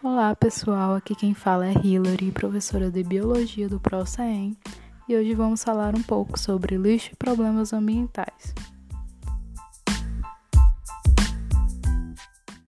Olá pessoal, aqui quem fala é Hilary, professora de Biologia do ProCEM, e hoje vamos falar um pouco sobre lixo e problemas ambientais.